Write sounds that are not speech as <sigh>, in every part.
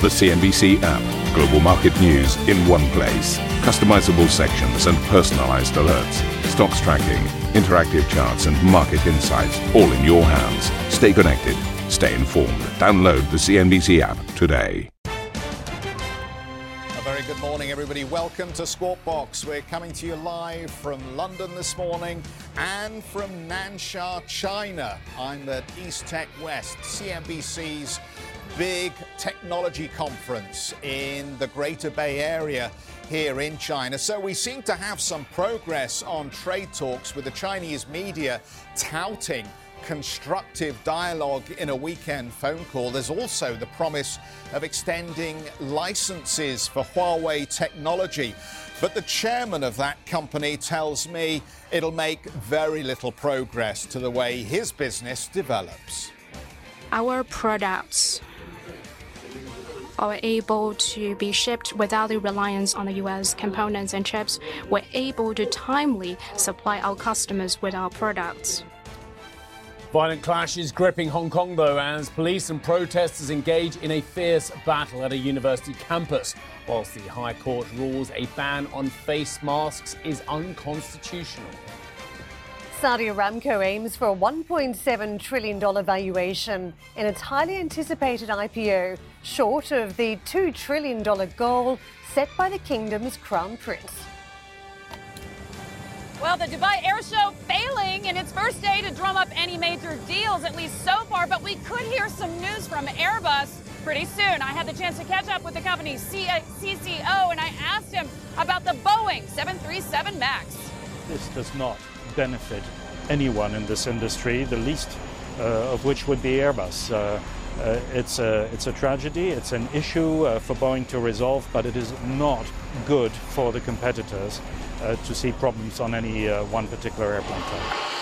The CNBC app. Global market news in one place. Customizable sections and personalized alerts. Stocks tracking, interactive charts, and market insights all in your hands. Stay connected. Stay informed. Download the CNBC app today. A very good morning, everybody. Welcome to Squawk Box. We're coming to you live from London this morning and from Nansha, China. I'm at East Tech West, CNBC's big technology conference in the Greater Bay Area here in China. So we seem to have some progress on trade talks with the Chinese media touting constructive dialogue in a weekend phone call. There's also the promise of extending licenses for Huawei technology. But the chairman of that company tells me it'll make very little progress to the way his business develops. Our products are able to be shipped without the reliance on the US components and chips. We're able to timely supply our customers with our products. Violent clashes gripping Hong Kong, though, as police and protesters engage in a fierce battle at a university campus, whilst the High Court rules a ban on face masks is unconstitutional. Saudi Aramco aims for a $1.7 trillion valuation in its highly anticipated IPO, short of the $2 trillion goal set by the kingdom's crown prince. Well, the Dubai Air Show failing in its first day to drum up any major deals, at least so far, but we could hear some news from Airbus pretty soon. I had the chance to catch up with the company's CCO, uh, and I asked him about the Boeing 737 MAX. This does not benefit anyone in this industry, the least uh, of which would be Airbus. Uh, uh, it's, a, it's a tragedy, it's an issue uh, for Boeing to resolve, but it is not good for the competitors uh, to see problems on any uh, one particular airplane type.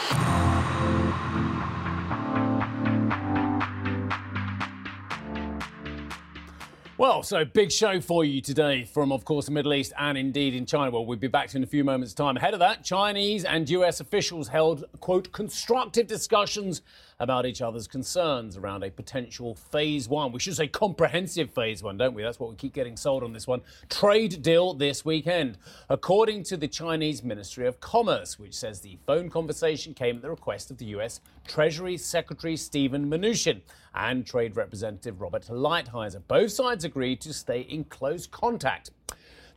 Well, so big show for you today from, of course, the Middle East and indeed in China. Well, we'll be back in a few moments' time. Ahead of that, Chinese and US officials held, quote, constructive discussions about each other's concerns around a potential phase one. We should say comprehensive phase one, don't we? That's what we keep getting sold on this one. Trade deal this weekend. According to the Chinese Ministry of Commerce, which says the phone conversation came at the request of the US Treasury Secretary Stephen Mnuchin and Trade Representative Robert Lighthizer. Both sides agreed to stay in close contact.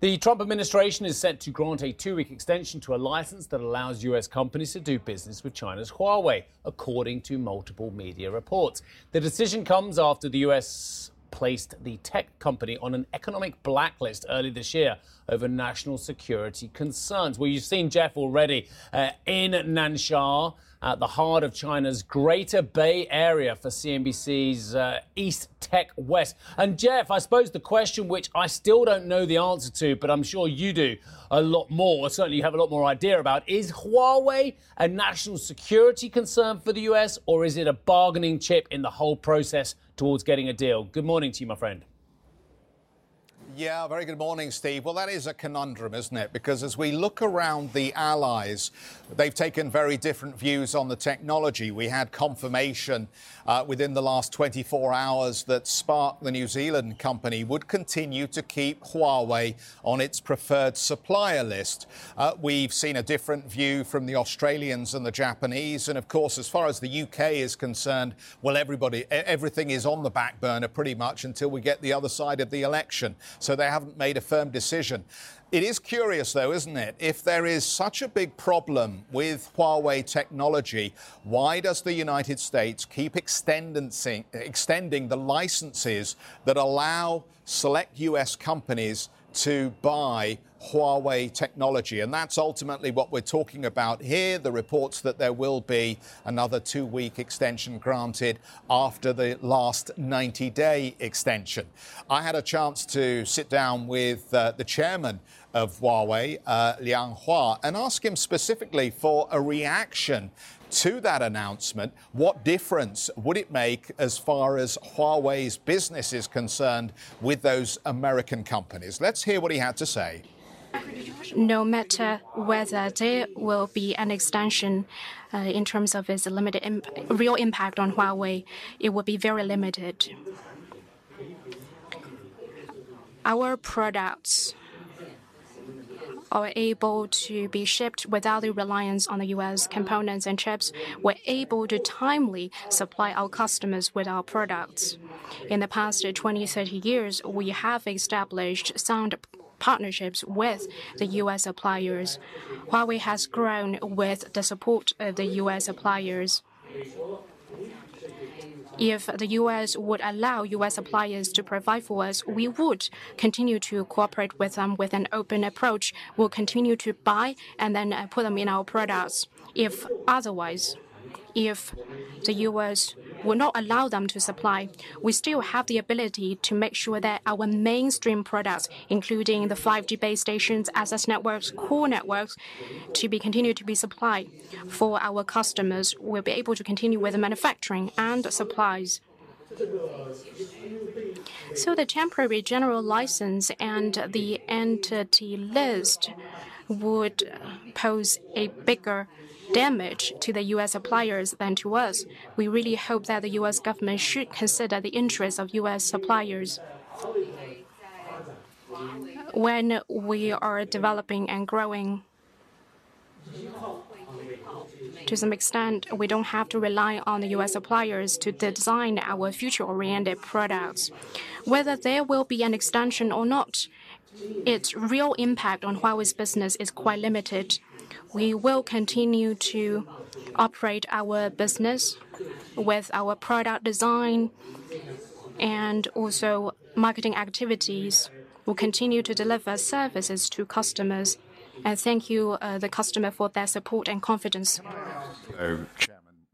The Trump administration is set to grant a two week extension to a license that allows US companies to do business with China's Huawei, according to multiple media reports. The decision comes after the US placed the tech company on an economic blacklist early this year over national security concerns. Well, you've seen Geoff already uh, in Nansha at the heart of China's Greater Bay Area for CNBC's uh, East Tech West. And Geoff, I suppose the question which I still don't know the answer to, but I'm sure you do a lot more, certainly you have a lot more idea about, is Huawei a national security concern for the US or is it a bargaining chip in the whole process towards getting a deal? Good morning to you, my friend. Yeah, very good morning, Steve. Well, that is a conundrum, isn't it? Because as we look around the allies, they've taken very different views on the technology. We had confirmation uh, within the last 24 hours that Spark, the New Zealand company, would continue to keep Huawei on its preferred supplier list. Uh, we've seen a different view from the Australians and the Japanese. And of course, as far as the UK is concerned, well, everybody, everything is on the back burner pretty much until we get the other side of the election. So they haven't made a firm decision. It is curious, though, isn't it? If there is such a big problem with Huawei technology, why does the United States keep extending the licenses that allow select US companies to buy Huawei technology. And that's ultimately what we're talking about here. The reports that there will be another two week extension granted after the last 90 day extension. I had a chance to sit down with uh, the chairman of Huawei, uh, Liang Hua, and ask him specifically for a reaction to that announcement. What difference would it make as far as Huawei's business is concerned with those American companies? Let's hear what he had to say. No matter whether there will be an extension uh, in terms of its limited imp- real impact on Huawei, it will be very limited. our products are able to be shipped without the reliance on the U.S. components and chips. We're able to timely supply our customers with our products. In the past 20, 30 years, we have established sound partnerships with the U.S. suppliers. Huawei has grown with the support of the U.S. suppliers. If the U.S. would allow U.S. suppliers to provide for us, we would continue to cooperate with them with an open approach. We'll continue to buy and then uh, put them in our products. If otherwise, if the U.S. will not allow them to supply, we still have the ability to make sure that our mainstream products, including the 5G base stations, access networks, core networks, to be continued to be supplied for our customers. We'll be able to continue with the manufacturing and supplies. So the temporary general license and the entity list would pose a bigger damage to the U.S. suppliers than to us. We really hope that the U.S. government should consider the interests of U.S. suppliers. When we are developing and growing, to some extent, we don't have to rely on the U.S. suppliers to design our future-oriented products. Whether there will be an extension or not, its real impact on Huawei's business is quite limited. We will continue to operate our business with our product design and also marketing activities. We'll continue to deliver services to customers. And thank you, uh, the customer, for their support and confidence. Chairman,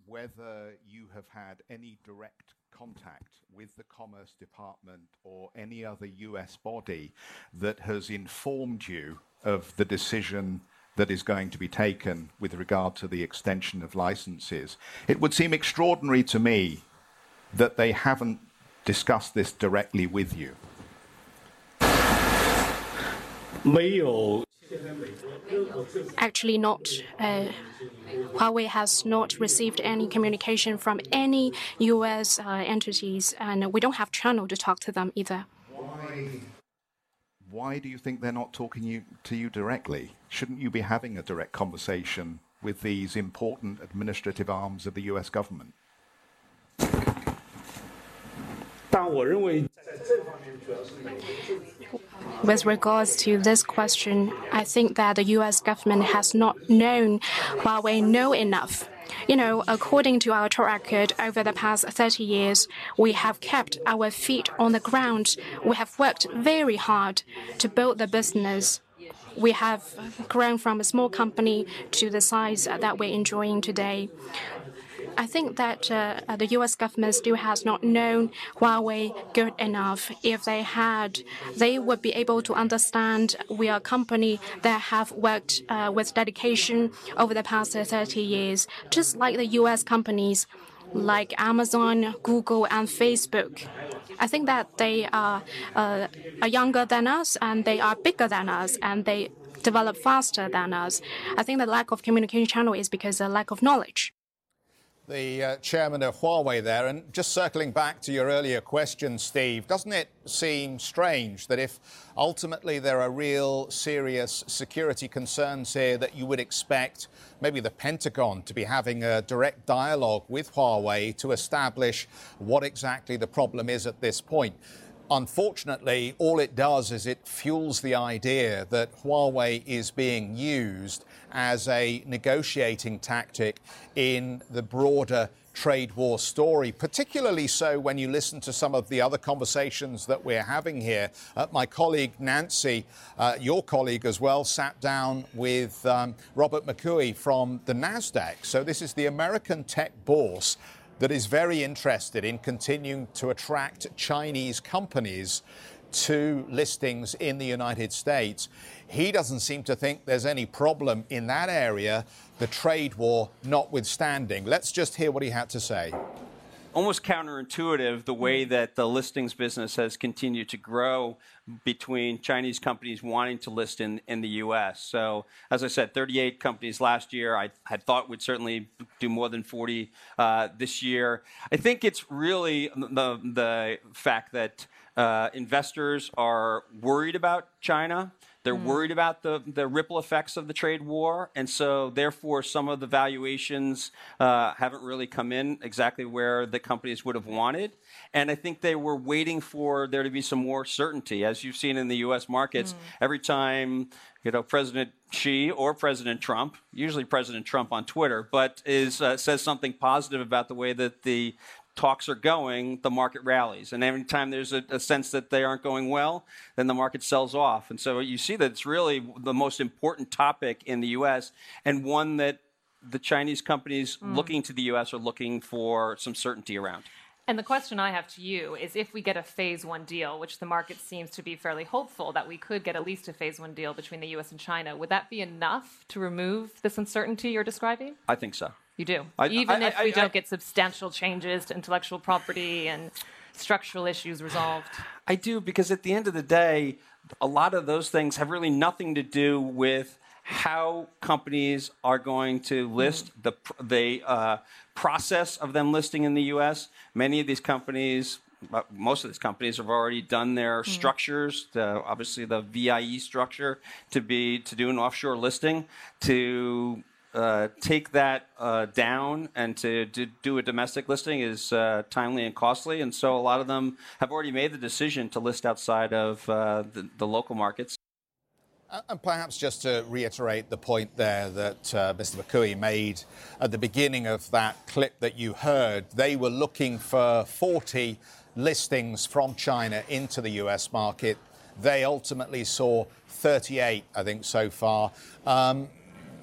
whether you have had any direct contact with the Commerce Department or any other U.S. body that has informed you of the decision that is going to be taken with regard to the extension of licenses, it would seem extraordinary to me that they haven't discussed this directly with you. Actually, not. Uh, Huawei has not received any communication from any U.S. Uh, entities, and we don't have channel to talk to them either. Why do you think they're not talking to you directly? Shouldn't you be having a direct conversation with these important administrative arms of the U.S. government? With regards to this question, I think that the U.S. government has not known Huawei know enough. You know, according to our track record over the past 30 years, we have kept our feet on the ground. We have worked very hard to build the business. We have grown from a small company to the size that we're enjoying today. I think that uh, uh, the U.S. government still has not known Huawei good enough. If they had, they would be able to understand we are a company that have worked uh, with dedication over the past 30 years, just like the U.S. companies like Amazon, Google, and Facebook. I think that they are younger than us, and they are bigger than us, and they develop faster than us. I think the lack of communication channel is because of lack of knowledge. The uh, chairman of Huawei there, and just circling back to your earlier question, Steve, doesn't it seem strange that if ultimately there are real serious security concerns here, that you would expect maybe the Pentagon to be having a direct dialogue with Huawei to establish what exactly the problem is at this point? Unfortunately, all it does is it fuels the idea that Huawei is being used as a negotiating tactic in the broader trade war story, particularly so when you listen to some of the other conversations that we're having here. Uh, my colleague Nancy, uh, your colleague as well, sat down with um, Robert McCooey from the NASDAQ. So this is the American tech bourse that is very interested in continuing to attract Chinese companies to listings in the United States. He doesn't seem to think there's any problem in that area, the trade war notwithstanding. Let's just hear what he had to say. Almost counterintuitive the way that the listings business has continued to grow between Chinese companies wanting to list in in the U.S. So, as I said, 38 companies last year. I had thought we'd certainly do more than 40 this year. I think it's really the fact that Uh, investors are worried about China. They're Hmm. worried about the, the ripple effects of the trade war, and so therefore some of the valuations uh, haven't really come in exactly where the companies would have wanted. And I think they were waiting for there to be some more certainty, as you've seen in the U.S. markets. Hmm. Every time you know President Xi or President Trump, usually President Trump on Twitter, but is uh, says something positive about the way that the talks are going, the market rallies. And every time there's a, a, sense that they aren't going well, then the market sells off. And so you see that it's really the most important topic in the U.S. and one that the Chinese companies Mm. looking to the U.S. are looking for some certainty around. And the question I have to you is if we get a phase one deal, which the market seems to be fairly hopeful that we could get at least a phase one deal between the US and China, would that be enough to remove this uncertainty you're describing? I think so. You do. I- Even I- if I- we don't get substantial changes to intellectual property and structural issues resolved. I do because at the end of the day, a lot of those things have really nothing to do with how companies are going to list the the uh, process of them listing in the U.S. Many of these companies. uh, Most of these companies have already done their structures. The, obviously, the VIE structure to be to do an offshore listing to uh, take that uh, down and to, to do a domestic listing is uh, timely and costly. And so a lot of them have already made the decision to list outside of uh, the, the local markets. Uh, And perhaps just to reiterate the point there that Mr. McCooey made at the beginning of that clip that you heard, they were looking for 40 listings from China into the US market. They ultimately saw 38, I think, so far. Um,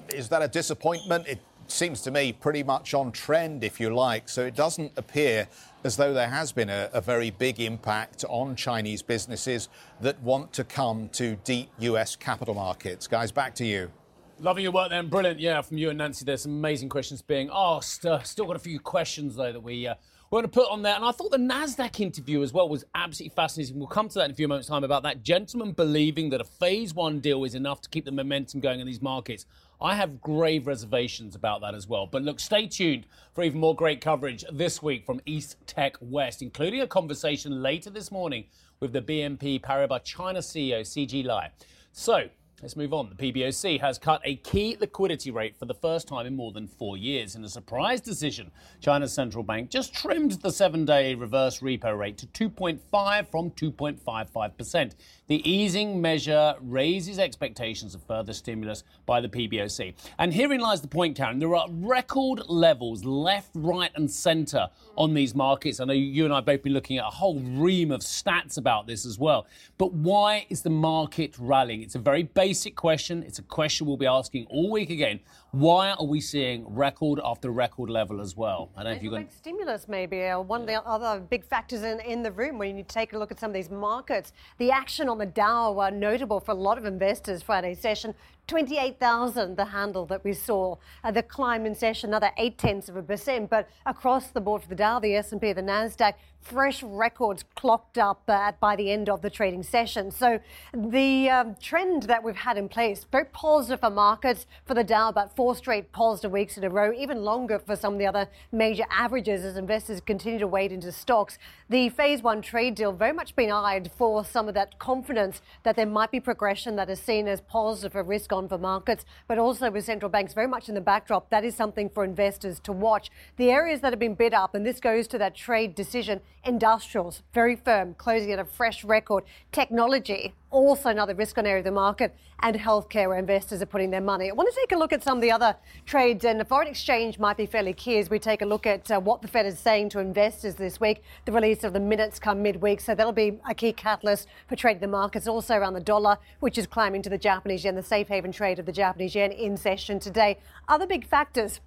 is that a disappointment? It seems to me pretty much on trend, if you like. So it doesn't appear as though there has been a, a very big impact on Chinese businesses that want to come to deep US capital markets. Guys, back to you. Loving your work then, brilliant. Yeah, from you and Nancy, there's some amazing questions being asked. Uh, still got a few questions though that we uh, we're going to put on there, and I thought the Nasdaq interview as well was absolutely fascinating. We'll come to that in a few moments' time about that gentleman believing that a phase one deal is enough to keep the momentum going in these markets. I have grave reservations about that as well. But look, stay tuned for even more great coverage this week from East Tech West, including a conversation later this morning with the BNP Paribas China CEO, CG Lai. So, Let's move on. The PBOC has cut a key liquidity rate for the first time in more than four years. In a surprise decision, China's central bank just trimmed the seven day reverse repo rate to 2.5 from 2.55%. The easing measure raises expectations of further stimulus by the PBOC. And herein lies the point, Karen. There are record levels left, right, and centre on these markets. I know you and I have both been looking at a whole ream of stats about this as well. But why is the market rallying? It's a very basic question. It's a question we'll be asking all week again. Why are we seeing record after record level as well? I don't know if you're going. Stimulus maybe one of the other big factors in, in the room when you take a look at some of these markets. The action on the Dow were notable for a lot of investors Friday session. 28,000, the handle that we saw. Uh, the climb in session, another eight tenths of a percent. But across the board for the Dow, the S&P, the Nasdaq, fresh records clocked up uh, by the end of the trading session. So the um, trend that we've had in place, very positive for markets for the Dow, about four straight positive weeks in a row, even longer for some of the other major averages as investors continue to wade into stocks. The phase one trade deal very much been eyed for some of that confidence that there might be progression that is seen as positive risk on for markets, but also with central banks very much in the backdrop. That is something for investors to watch. The areas that have been bid up, and this goes to that trade decision, industrials, very firm, closing at a fresh record. Technology, also another risk on area of the market, and healthcare where investors are putting their money. I want to take a look at some of the other trades, and the foreign exchange might be fairly key as we take a look at uh, what the Fed is saying to investors this week. The release of the minutes come midweek, so that'll be a key catalyst for trading the markets. Also around the dollar, which is climbing to the Japanese yen, the safe haven trade of the Japanese yen in session today. Other big factors.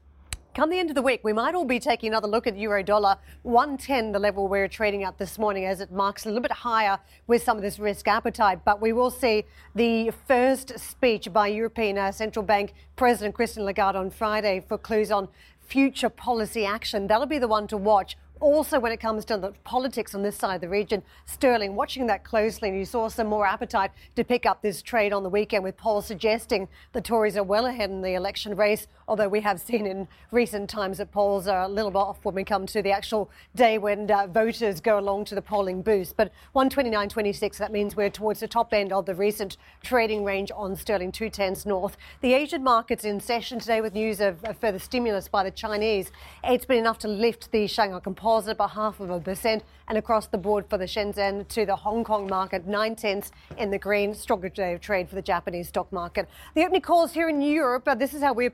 Come the end of the week, we might all be taking another look at euro dollar 110, the level we're trading at this morning, as it marks a little bit higher with some of this risk appetite. But we will see the first speech by European uh, Central Bank President Christine Lagarde on Friday for clues on future policy action. That'll be the one to watch. Also, when it comes to the politics on this side of the region, sterling, watching that closely, and you saw some more appetite to pick up this trade on the weekend with polls suggesting the Tories are well ahead in the election race. Although we have seen in recent times that polls are a little bit off when we come to the actual day when uh, voters go along to the polling booth. But 129.26, that means we're towards the top end of the recent trading range on sterling 210s north. The Asian markets in session today with news of, of further stimulus by the Chinese. It's been enough to lift the Shanghai Composite by half of a percent, and across the board for the Shenzhen to the Hong Kong market, nine tenths in the green. Stronger day of trade for the Japanese stock market. The opening calls here in Europe, uh, this is how we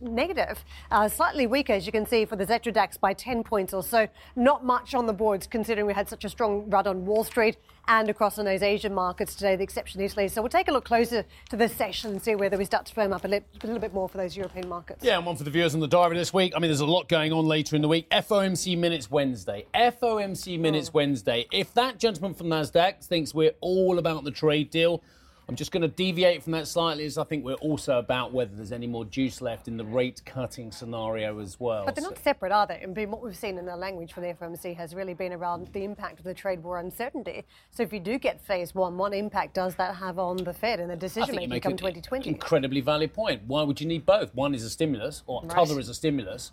negative, uh, slightly weaker as you can see for the Xetra DAX by 10 points or so. Not much on the boards considering we had such a strong run on Wall Street and across on those Asian markets today, the exception Italy. So we'll take a look closer to this session and see whether we start to firm up a, li- a little bit more for those European markets. Yeah, and one for the viewers on the diary this week. I mean, there's a lot going on later in the week. FOMC minutes Wednesday. FOMC minutes oh. Wednesday. If that gentleman from NASDAQ thinks we're all about the trade deal, I'm just going to deviate from that slightly as I think we're also about whether there's any more juice left in the rate cutting scenario as well. But they're not separate, are they? And what we've seen in the language from the FOMC has really been around the impact of the trade war uncertainty. So if you do get phase one, what impact does that have on the Fed and the decision making come 2020? Incredibly valid point. Why would you need both? One is a stimulus, or right. t'other is a stimulus.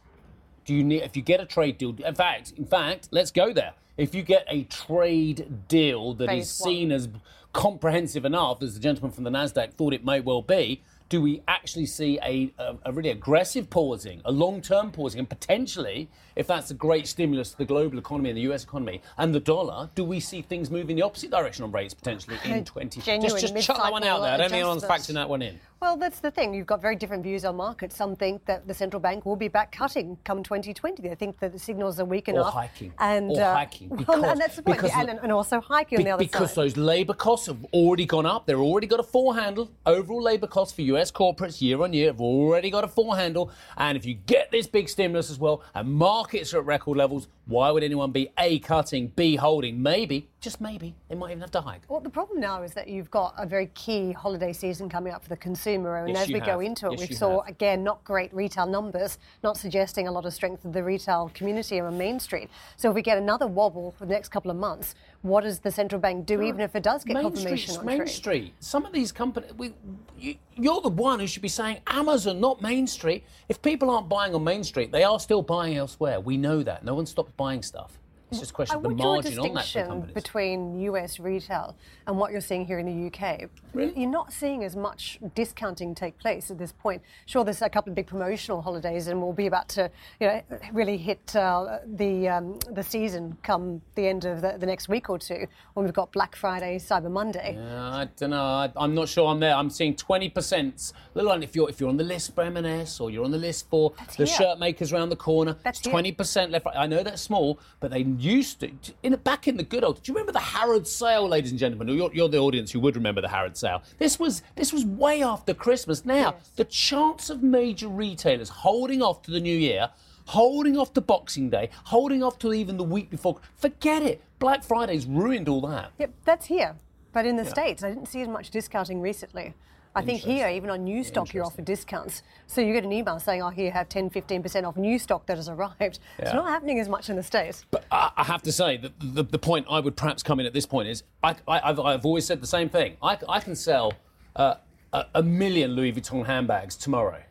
Do you need if you get a trade deal? In fact, in fact, let's go there. If you get a trade deal that phase is seen one. as comprehensive enough as the gentleman from the Nasdaq thought it may well be, do we actually see a, a, a really aggressive pausing, a long-term pausing, and potentially, if that's a great stimulus to the global economy and the U.S. economy and the dollar, do we see things moving in the opposite direction on rates potentially in 20? Just, just chuck that one out there. I don't think anyone's factoring that one in. Well, that's the thing. You've got very different views on markets. Some think that the central bank will be back cutting come 2020. They think that the signals are weak enough. Or hiking. And, or uh, hiking. Because, <laughs> well, and that's the point. And, and, also hiking be, on the other because side. Because those labour costs have already gone up. They've already got a four handle. Overall labour costs for US corporates year on year have already got a four handle. And if you get this big stimulus as well, and markets are at record levels, why would anyone be A, cutting, B, holding? Maybe, just maybe, they might even have to hike. Well, the problem now is that you've got a very key holiday season coming up for the consumer. And yes, as we have. go into it, yes, we saw, have. again, not great retail numbers, not suggesting a lot of strength of the retail community on Main Street. So if we get another wobble for the next couple of months, what does the central bank do, even if it does get Main confirmation on Main trade? Street. Some of these companies, we, you, you're the one who should be saying Amazon, not Main Street. If people aren't buying on Main Street, they are still buying elsewhere. We know that. No one stopped buying stuff. It's just a question of the margin on that for companies. between US retail and what you're seeing here in the UK. Really? You're not seeing as much discounting take place at this point. Sure, there's a couple of big promotional holidays, and we'll be about to, you know, really hit uh, the um, the season come the end of the, the, next week or two when we've got Black Friday, Cyber Monday. Yeah, I don't know. I, am not sure I'm there. I'm seeing 20%. Little if you're if you're on the list for M&S or you're on the list for that's the here. shirt makers around the corner. That's 20% left. I know that's small, but they used to, in back in the good old. Do you remember the Harrods sale, ladies and gentlemen? You're, you're the audience who would remember the Harrods sale. This was this was way after Christmas. Now Yes. the chance of major retailers holding off to the new year, holding off to Boxing Day, holding off to even the week before. Forget it. Black Friday's ruined all that. Yep, that's here. But in the States, I didn't see as much discounting recently. I think here, even on new stock, you're offered discounts. So you get an email saying, oh, here, have 10, 15% off new stock that has arrived. It's not happening as much in the States. But I, have to say that the, the point I would perhaps come in at this point is I, I, have I've always said the same thing. I, I can sell uh, a, a million Louis Vuitton handbags tomorrow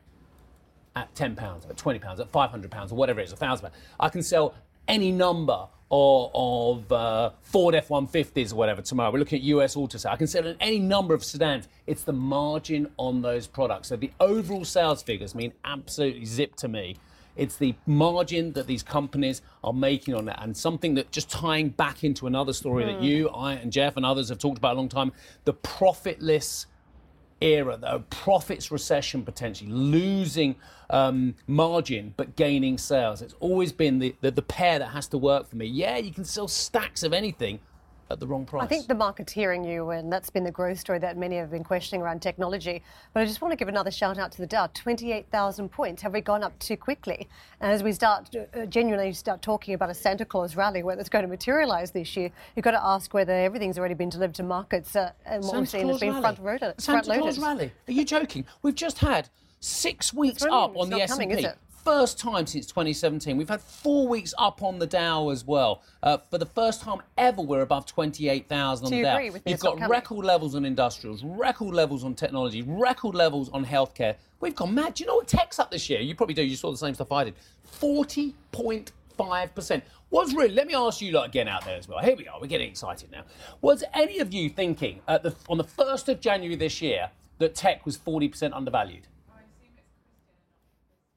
at ten pounds, at twenty pounds, at five hundred pounds, or whatever it is, a thousand pounds. I can sell any number of, of uh, Ford F-150s or whatever tomorrow. We're looking at US auto sales. I can sell any number of sedans. It's the margin on those products. So the overall sales figures mean absolutely zip to me. It's the margin that these companies are making on that, and something that just tying back into another story that you, I, and Geoff and others have talked about a long time: the profitless era, the profits recession potentially, losing um, margin but gaining sales. It's always been the, the, the pair that has to work for me. Yeah, you can sell stacks of anything at the wrong price. I think the market's hearing you, and that's been the growth story that many have been questioning around technology. But I just want to give another shout out to the Dow 28,000 points. Have we gone up too quickly? And as we start uh, genuinely start talking about a Santa Claus rally, whether it's going to materialize this year, you've got to ask whether everything's already been delivered to markets uh, and what Santa we've seen Claus has been rally. front loaded. Santa Claus rally. Are you joking? We've just had six weeks up on It's the S&P. coming? First time since 2017. We've had four weeks up on the Dow as well. Uh, for the first time ever, we're above 28,000 on Do the Dow. agree with? You've got coming. record levels on industrials, record levels on technology, record levels on healthcare. We've gone mad. Do you know what tech's up this year? You probably do. You saw the same stuff I did. 40.5%. Was really, let me ask you lot again out there as well. Here we are. We're getting excited now. Was any of you thinking at the, on the 1st of January this year that tech was 40% undervalued?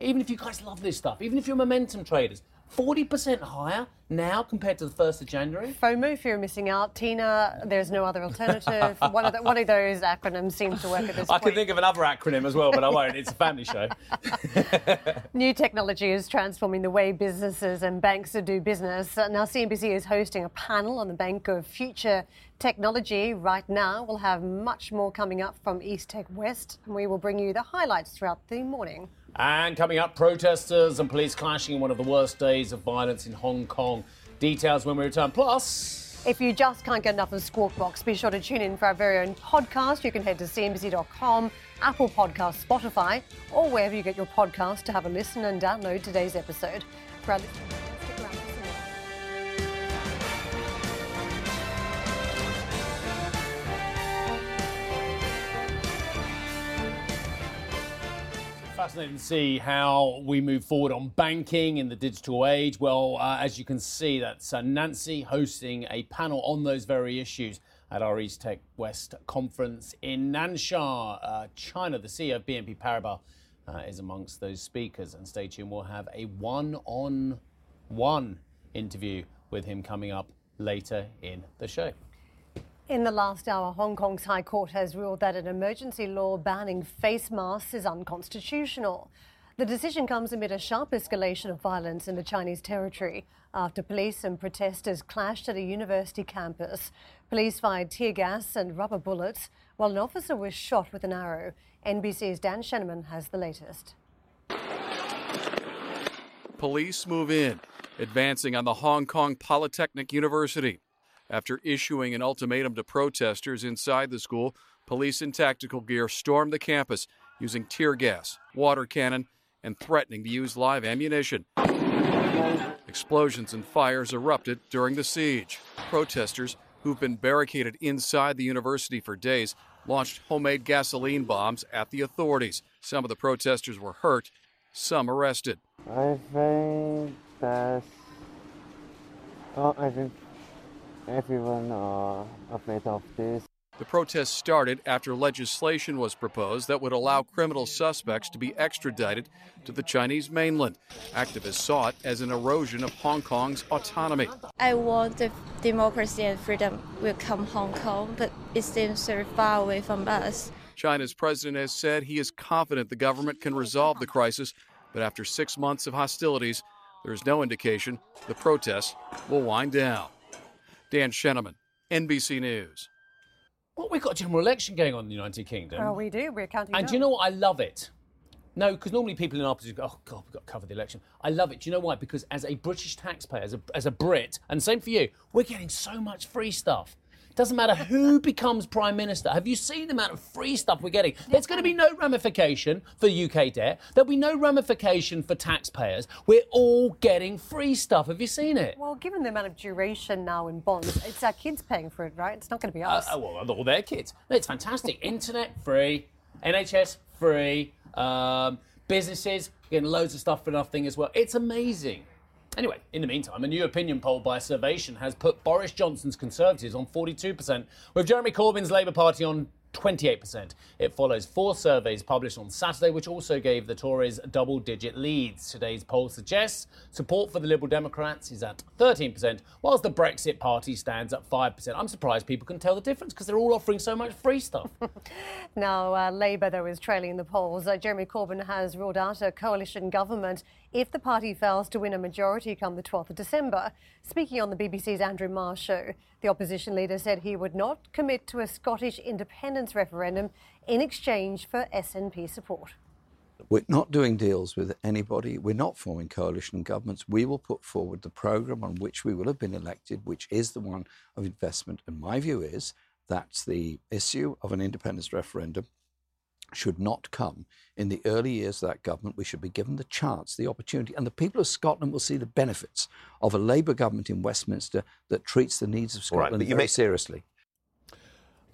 Even if you guys love this stuff, even if you're momentum traders, 40% higher now compared to the 1st of January? FOMO, fear of missing out. Tina, there's no other alternative. <laughs> one, of the, one of those acronyms seems to work at this I point. I can think of another acronym as well, but I won't. It's a family show. <laughs> <laughs> New technology is transforming the way businesses and banks do business. Now, CNBC is hosting a panel on the Bank of Future Technology. Right now, we'll have much more coming up from East Tech West, and we will bring you the highlights throughout the morning. And coming up, protesters and police clashing in one of the worst days of violence in Hong Kong. Details when we return. Plus, If you just can't get enough of Squawk Box, be sure to tune in for our very own podcast. You can head to cnbc.com, Apple Podcasts, Spotify, or wherever you get your podcast to have a listen and download today's episode. Bradley, fascinating to see how we move forward on banking in the digital age. Well, uh, as you can see, that's uh, Nancy hosting a panel on those very issues at our East Tech West conference in Nansha, uh, China. The CEO of BNP Paribas uh, is amongst those speakers. And stay tuned, we'll have a one on one interview with him coming up later in the show. In the last hour, Hong Kong's High Court has ruled that an emergency law banning face masks is unconstitutional. The decision comes amid a sharp escalation of violence in the Chinese territory after police and protesters clashed at a university campus. Police fired tear gas and rubber bullets, while an officer was shot with an arrow. NBC's Dan Sheneman has the latest. Police move in, advancing on the Hong Kong Polytechnic University. After issuing an ultimatum to protesters inside the school, police in tactical gear stormed the campus using tear gas, water cannon, and threatening to use live ammunition. Explosions and fires erupted during the siege. Protesters, who've been barricaded inside the university for days, launched homemade gasoline bombs at the authorities. Some of the protesters were hurt, some arrested. I think that's. Oh, I think everyone uh, are afraid of this. The protests started after legislation was proposed that would allow criminal suspects to be extradited to the Chinese mainland. Activists saw it as an erosion of Hong Kong's autonomy. I want the democracy and freedom will come Hong Kong, but it seems very far away from us. China's president has said he is confident the government can resolve the crisis, but after six months of hostilities, there is no indication the protests will wind down. Dan Sheneman, NBC News. Well, we've got a general election going on in the United Kingdom. Oh, we do. We're counting And down. do you know what? I love it. No, because normally people in our position go, oh, God, we've got to cover the election. I love it. Do you know why? Because as a British taxpayer, as a, as a Brit, and same for you, we're getting so much free stuff. Doesn't matter who becomes Prime Minister. Have you seen the amount of free stuff we're getting? There's going to be no ramification for UK debt. There'll be no ramification for taxpayers. We're all getting free stuff. Have you seen it? Well, given the amount of duration now in bonds, it's our kids paying for it, right? It's not going to be us. Uh, well, all their kids. It's fantastic. Internet free, NHS free, um, businesses getting loads of stuff for nothing as well. It's amazing. Anyway, in the meantime, a new opinion poll by Survation has put Boris Johnson's Conservatives on 42%, with Jeremy Corbyn's Labour Party on 28%. It follows four surveys published on Saturday, which also gave the Tories double digit leads. Today's poll suggests support for the Liberal Democrats is at 13%, whilst the Brexit Party stands at 5%. I'm surprised people can tell the difference because they're all offering so much free stuff. <laughs> Now, uh, Labour, though, is trailing the polls. Uh, Jeremy Corbyn has ruled out a coalition government if the party fails to win a majority come the 12th of December. Speaking on the BBC's Andrew Marr show, the opposition leader said he would not commit to a Scottish independence referendum in exchange for SNP support. We're not doing deals with anybody. We're not forming coalition governments. We will put forward the programme on which we will have been elected, which is the one of investment. And my view is that's the issue of an independence referendum should not come in the early years of that government. We should be given the chance, the opportunity, and the people of Scotland will see the benefits of a Labour government in Westminster that treats the needs of All right, Scotland but you very may- seriously.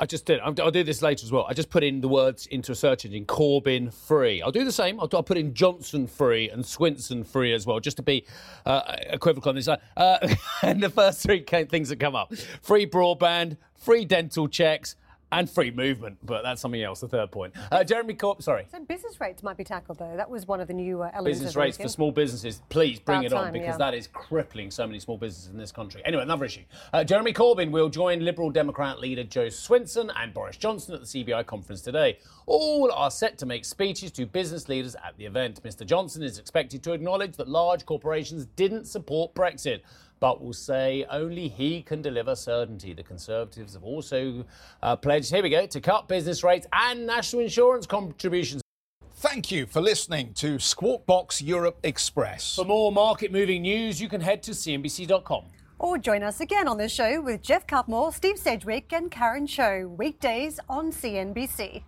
I just did. I'll, I'll do this later as well. I just put in the words into a search engine Corbyn free. I'll do the same. I'll, I'll put in Johnson free and Swinson free as well, just to be uh, equivocal on this. Uh, <laughs> and the first three ca- things that come up free broadband, free dental checks, and free movement. But that's something else, the third point. Uh, Jeremy Corbyn, sorry. So business rates might be tackled though. That was one of the new uh, elements. Business rates for small businesses, please bring About it on time, because yeah. that is crippling so many small businesses in this country. Anyway, another issue. Uh, Jeremy Corbyn will join Liberal Democrat leader Jo Swinson and Boris Johnson at the CBI conference today. All are set to make speeches to business leaders at the event. Mr. Johnson is expected to acknowledge that large corporations didn't support Brexit. But will say only he can deliver certainty. The Conservatives have also uh, pledged, here we go, to cut business rates and national insurance contributions. Thank you for listening to Squawk Box Europe Express. For more market moving news, you can head to CNBC.com. Or join us again on the show with Geoff Cutmore, Steve Sedgwick, and Karen Tso, weekdays on CNBC.